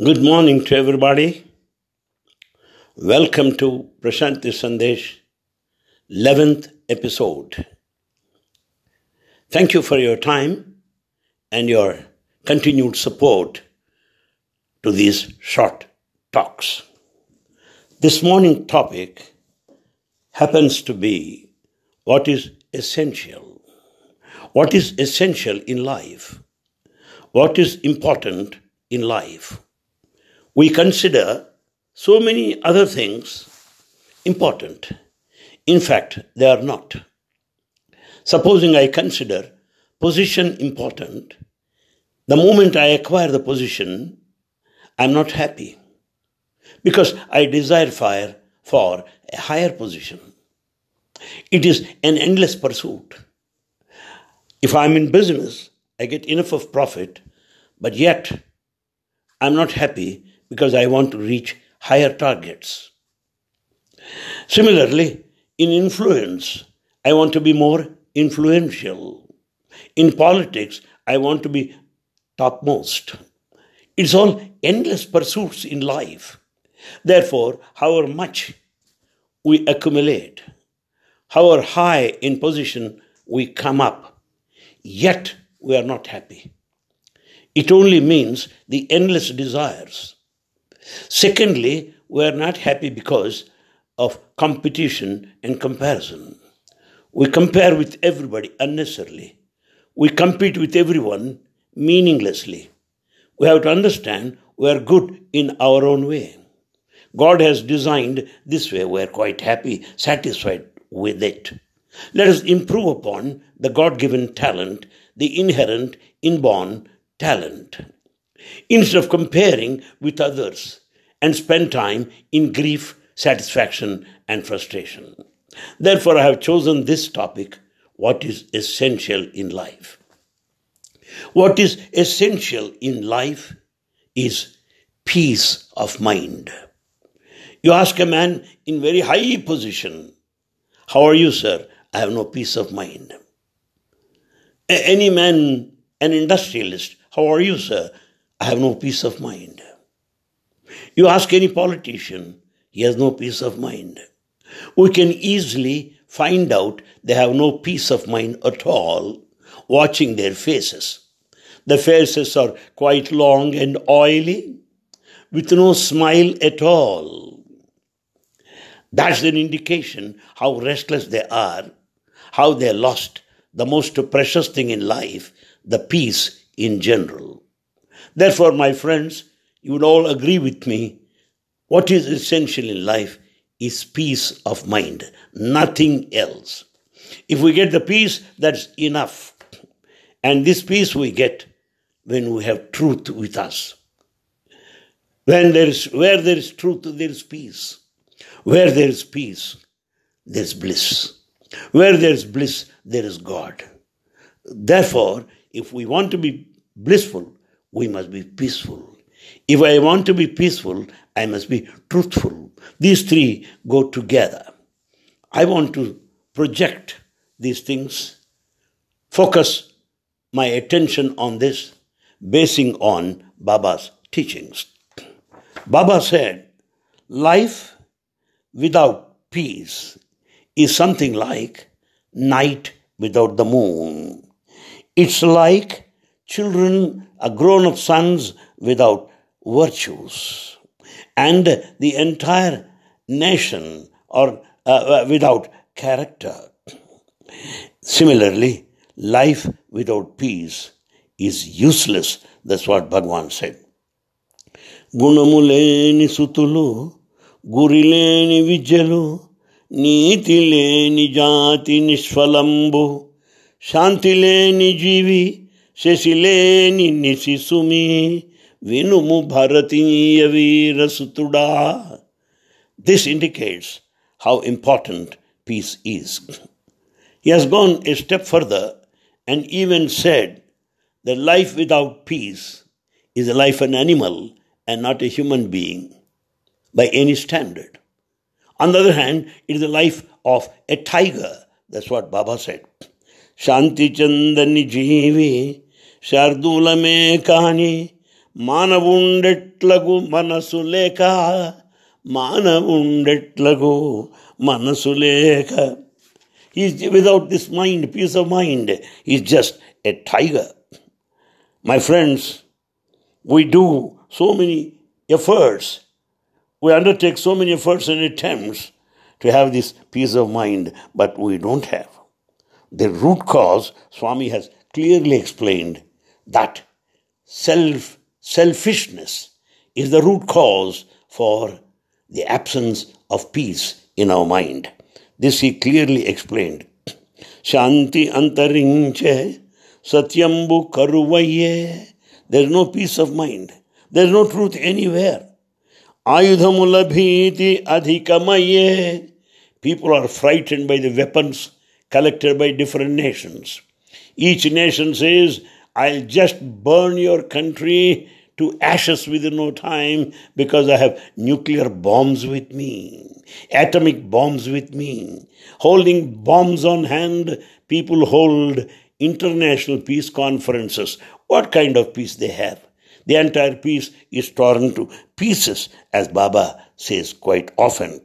Good morning to everybody. Welcome to Prashanti Sandesh, 11th episode. Thank you for your time and your continued support to these short talks. This morning topic happens to be what is essential. What is essential in life? What is important in life? We consider so many other things important. In fact, they are not. Supposing I consider position important, the moment I acquire the position, I'm not happy because I desire fire for a higher position. It is an endless pursuit. If I'm in business, I get enough of profit, but yet I'm not happy because I want to reach higher targets. Similarly, in influence, I want to be more influential. In politics, I want to be topmost. It's all endless pursuits in life. Therefore, however much we accumulate, however high in position we come up, yet we are not happy. It only means the endless desires. Secondly, we are not happy because of competition and comparison. We compare with everybody unnecessarily. We compete with everyone meaninglessly. We have to understand we are good in our own way. God has designed this way. We are quite happy, satisfied with it. Let us improve upon the God given talent, the inherent, inborn talent. Instead of comparing with others and spend time in grief, satisfaction, and frustration. Therefore, I have chosen this topic what is essential in life. What is essential in life is peace of mind. You ask a man in very high position, How are you, sir? I have no peace of mind. Any man, an industrialist, How are you, sir? I have no peace of mind. You ask any politician, he has no peace of mind. We can easily find out they have no peace of mind at all watching their faces. The faces are quite long and oily, with no smile at all. That's an indication how restless they are, how they lost the most precious thing in life, the peace in general. Therefore, my friends, you would all agree with me. What is essential in life is peace of mind, nothing else. If we get the peace, that's enough. And this peace we get when we have truth with us. When there is, where there is truth, there is peace. Where there is peace, there is bliss. Where there is bliss, there is God. Therefore, if we want to be blissful, we must be peaceful. If I want to be peaceful, I must be truthful. These three go together. I want to project these things, focus my attention on this, basing on Baba's teachings. Baba said, Life without peace is something like night without the moon. It's like children, grown up sons without virtues, and the entire nation or uh, uh, without character. Similarly, life without peace is useless. That's what Bhagwan said. గుణములేని సుతులు గురిలేని విద్యలు నీతి లేని జాతి నిష్ఫలంబు శాంతి లేని జీవి ಶಶಿಲೇನಿ ನಿಶಿಸುಮಿ ವಿನುಮು ಭಾರತೀಯ ವೀರಸುತುಡಾ this indicates how important peace is he has gone a step further and even said that life without peace is a life of an animal and not a human being by any standard. On the other hand, it is the life of a tiger. That's what Baba said. Shanti Chandani Jeevi Shardulame Kani మానవుండెట్లగు మనసు లేక మానవుండెట్లగు మనసు లేక He's without this mind, peace of mind, he's just a tiger. My friends, we do so many efforts, we undertake so many efforts and attempts to have this peace of mind, but we don't have. The root cause, Swami has clearly explained that self selfishness is the root cause for the absence of peace in our mind. This he clearly explained. Shanti antarinche satyambu karuvaye. There is no peace of mind. There is no truth anywhere. Ayudhamula bhiti adhikamaye. People are frightened by the weapons collected by different nations. Each nation says, I'll just burn your country to ashes within no time because I have nuclear bombs with me, atomic bombs with me. Holding bombs on hand, people hold international peace conferences. What kind of peace they have? The entire peace is torn to pieces, as Baba says quite often.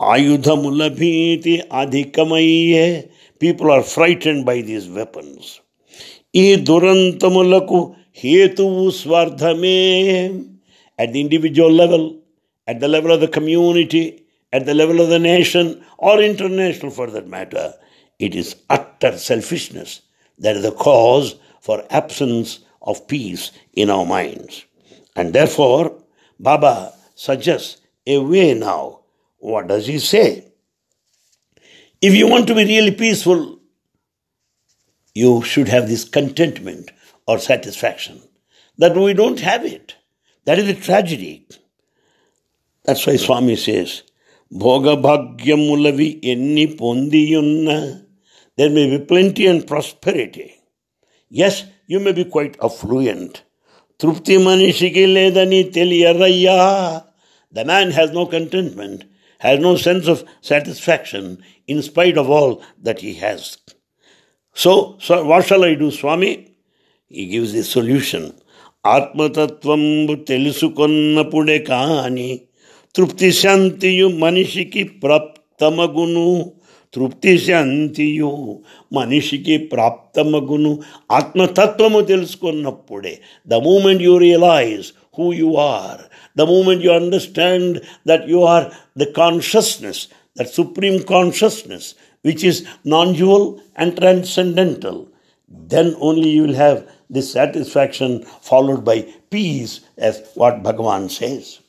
Ayudhamulabhiti adhikamaiye. People are frightened by these weapons. ఈ దురంతములకు హేతువు స్వార్థమే at the individual level, at the level of the community, at the level of the nation, or international for that matter. It is utter selfishness that is the cause for absence of peace in our minds. And therefore, Baba suggests a way now. What does he say? If you want to be really peaceful, you should have this contentment or satisfaction. That we don't have it. That is a tragedy. That's why Swami says, Bhogabhagyamulavi enni pondiyunna. There may be plenty and prosperity. Yes, you may be quite affluent. Trupti manishiki ledani teliyarayya. The man has no contentment, has no sense of satisfaction in spite of all that he has. So, so what shall I do, Swami? He gives the solution. ఆత్మతత్వంబు తెలుసుకొన్నప్పుడే కాని తృప్తి శాంతియు మనిషికి ప్రాప్తమగును తృప్తి శాంతియు మనిషికి ప్రాప్తమగును ఆత్మతత్వము తెలుసుకున్నప్పుడే the moment you realise who you are, the moment you understand that you are the consciousness, that supreme consciousness, which is non dual and transcendental, then only you will have this satisfaction followed by peace, as what Bhagavan says.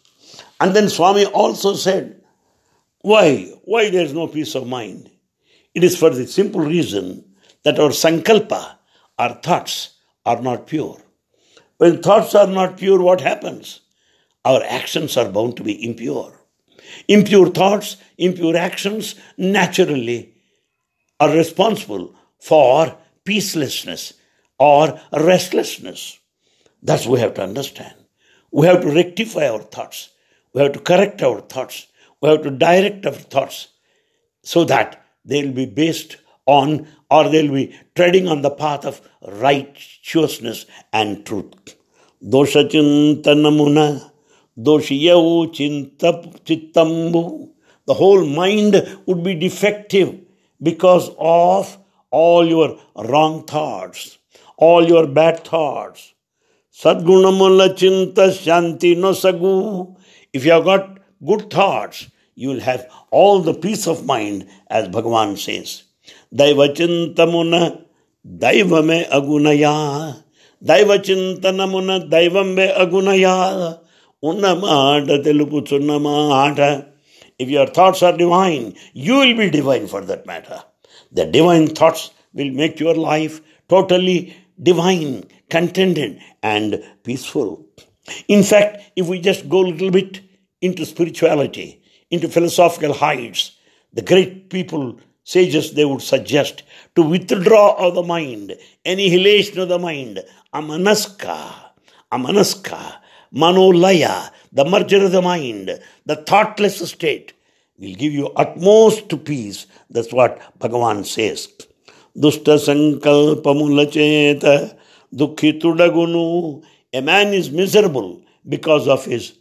And then Swami also said, Why? Why there is no peace of mind? It is for the simple reason that our sankalpa, our thoughts, are not pure. When thoughts are not pure, what happens? Our actions are bound to be impure. Impure thoughts, impure actions naturally are responsible for peacelessness or restlessness. That's what we have to understand. We have to rectify our thoughts. We have to correct our thoughts. We have to direct our thoughts so that they will be based on or they'll be treading on the path of righteousness and truth. Dosha chintanamuna, doshiyavu chinta chittambu. The whole mind would be defective because of all your wrong thoughts, all your bad thouts. Sadgunamulla chinta shanti no sagu. If you have got good thoughts, you will have all the peace of mind, as Bhagavan says. Daiva chintamuna daiva me agunaya. Daiva chintanamuna daivam me agunaya. Unnama ಆಟ ತೆಲುಪು ಚುನ್ನಮ ಆಟ if your thoughts are divine, you will be divine for that matter. The divine thoughts will make your life totally divine, contented, and peaceful. In fact, if we just go a little bit into spirituality, into philosophical heights, the great people, sages, they would suggest to withdraw of the mind, annihilation of the mind, amanaska, amanaska, manolaya, the merger of the mind, the thoughtless state, will give you utmost peace. That's what Bhagavan says. Dushta sankalpamulacheta dukkhitudagunu. A man is miserable because of his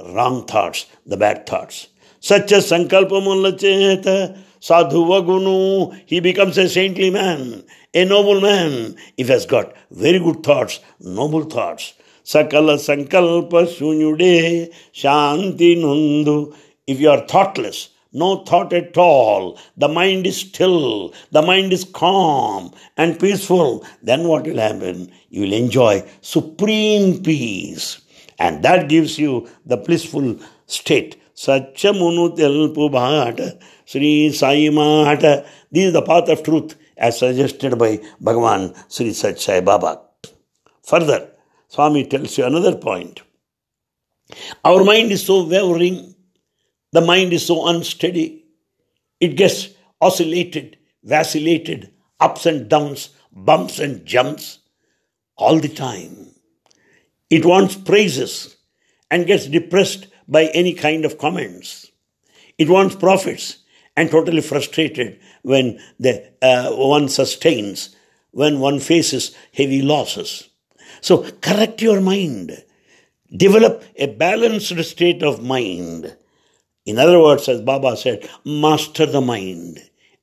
wrong thoughts, the bad thoughts. Such as sankalpamulacheta sadhuvagunu. He becomes a saintly man, a noble man, if he has got very good thoughts, noble thoughts. Sakala sankalpa sunyude shanti nundu. If you are thoughtless, no thought at all, the mind is still, the mind is calm and peaceful, then what will happen? You will enjoy supreme peace. And that gives you the blissful state. Satchamunu telpu bhata, Sri Sai Mata. This is the path of truth as suggested by Bhagavan Sri Sathya Sai Baba. Further, Swami tells you another point. Our mind is so wavering, the mind is so unsteady, it gets oscillated, vacillated, ups and downs, bumps and jumps all the time. It wants praises and gets depressed by any kind of comments. It wants profits and totally frustrated when the, uh, one sustains, when one faces heavy losses. So correct your mind. Develop a balanced state of mind. In other words, as Baba said, master the mind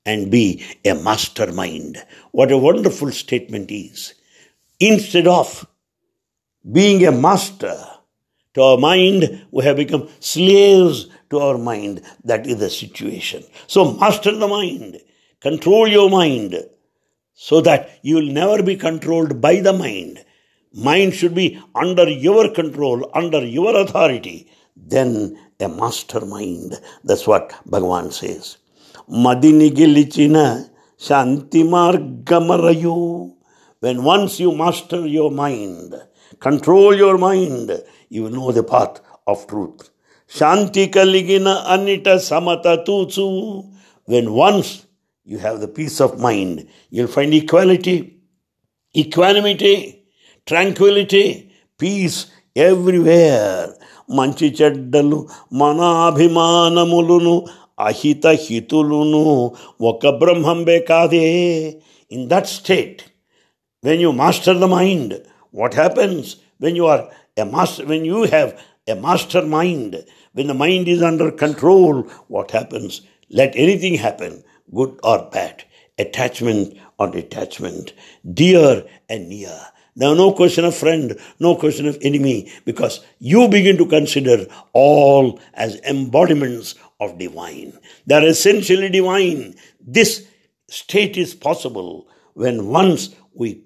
and be a mastermind. What a wonderful statement is. Instead of being a master to our mind, we have become slaves to our mind. That is the situation. So, master the mind, control your mind so that you will never be controlled by the mind. Mind should be under your control, under your authority. Then a mastermind. That's what Bhagavan says. Madini gilichina shanti. When once you master your mind, Control your mind. You know the path of truth. Shanti kaligina anita samata tutsu. When once you have the peace of mind, you'll find equality, equanimity, tranquility, peace everywhere. మంచి చెడ్డలు మనాభిమానములును అహిత హితులును ఒక బ్రహ్మంబే కాదే in that state when you master the mind what happens when you are a master, when you have a master mind, when the mind is under control, what happens? Let anything happen, good or bad, attachment or detachment, dear and near. Now, no question of friend, no question of enemy, because you begin to consider all as embodiments of divine. They are essentially divine. This state is possible when once we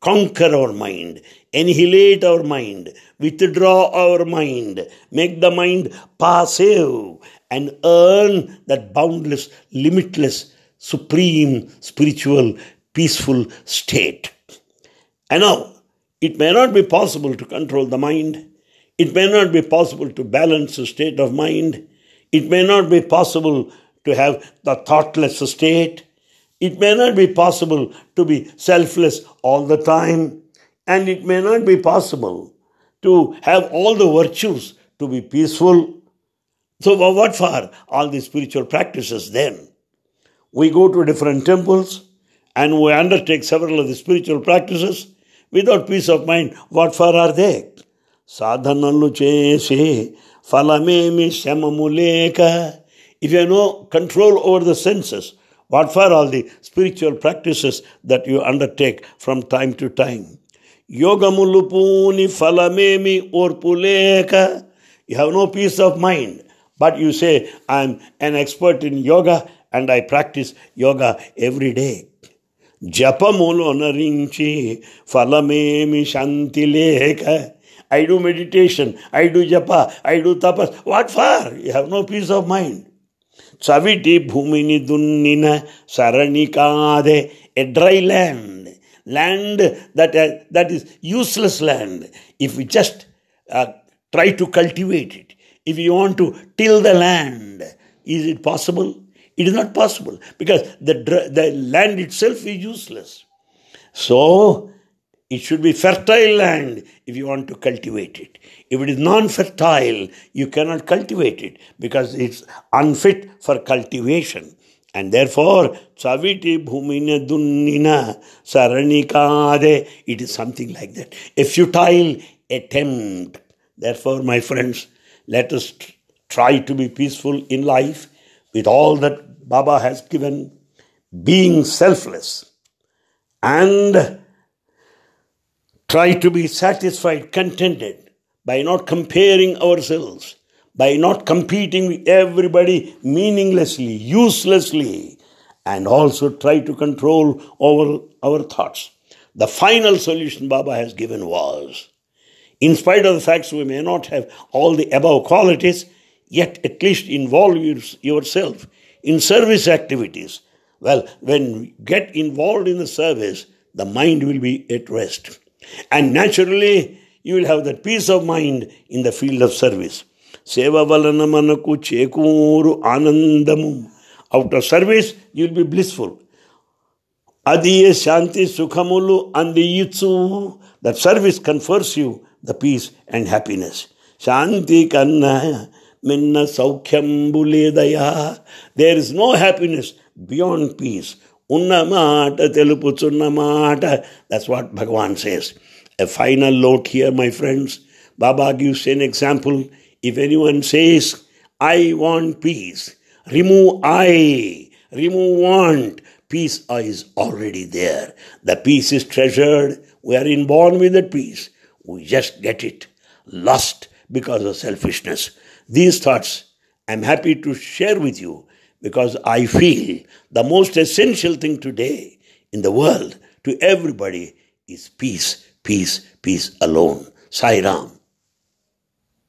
conquer our mind, annihilate our mind, withdraw our mind, make the mind passive, and earn that boundless, limitless, supreme, spiritual, peaceful state. And now, it may not be possible to control the mind. It may not be possible to balance the state of mind. It may not be possible to have the thoughtless state. It may not be possible to be selfless all the time, and it may not be possible to have all the virtues to be peaceful. So, what for all these spiritual practices then? We go to different temples and we undertake several of the spiritual practices without peace of mind. What for are they? సాధనలు చేసి ఫలమేమి శమము లేక if you have no control over the senses, what for all the spiritual practices that you undertake from time to time? Yogamulupuni falamemi orpuleka. You have no peace of mind. But you say, I'm an expert in yoga and I practice yoga every day. జపములో నరించి ఫలమేమి శాంతి లేక I do meditation, I do japa, I do tapas. What for? You have no peace of mind. చవిటి భూమిని దున్నిన సరణి కాదే ఎ dry land land that that is useless land if you just try to cultivate it if you want to till the land, is it possible? It is not possible because the, the land itself is useless. So, it should be fertile land if you want to cultivate it. If it is non fertile, you cannot cultivate it because it's unfit for cultivation. And therefore, Saviti Bhumina Dunnina Saranikade, it is something like that. A futile attempt. Therefore, my friends, let us try to be peaceful in life with all that Baba has given, being selfless, and try to be satisfied, contented by not comparing ourselves, by not competing with everybody meaninglessly, uselessly, and also try to control over our thoughts. The final solution Baba has given was in spite of the facts we may not have all the above qualities, yet at least involve yourself in service activities. Well, when you get involved in the service, the mind will be at rest. And naturally, you will have that peace of mind in the field of service. Seva valana manaku chekuru anandamu. Out of service, you will be blissful. Adiye shanti sukhamulu andiyitsu. That service confers you the peace and happiness. Shanti kanna minna. There is no happiness beyond peace. Unnamata telupuchunnamata. That's what Bhagavan says. A final note here, my friends. Baba gives an example. If anyone says, I want peace, remove I, remove want, peace is already there. The peace is treasured. We are inborn with that peace. We just get it lost because of selfishness. These thoughts I'm happy to share with you because I feel the most essential thing today in the world to everybody is peace, peace, peace alone. Sai Ram.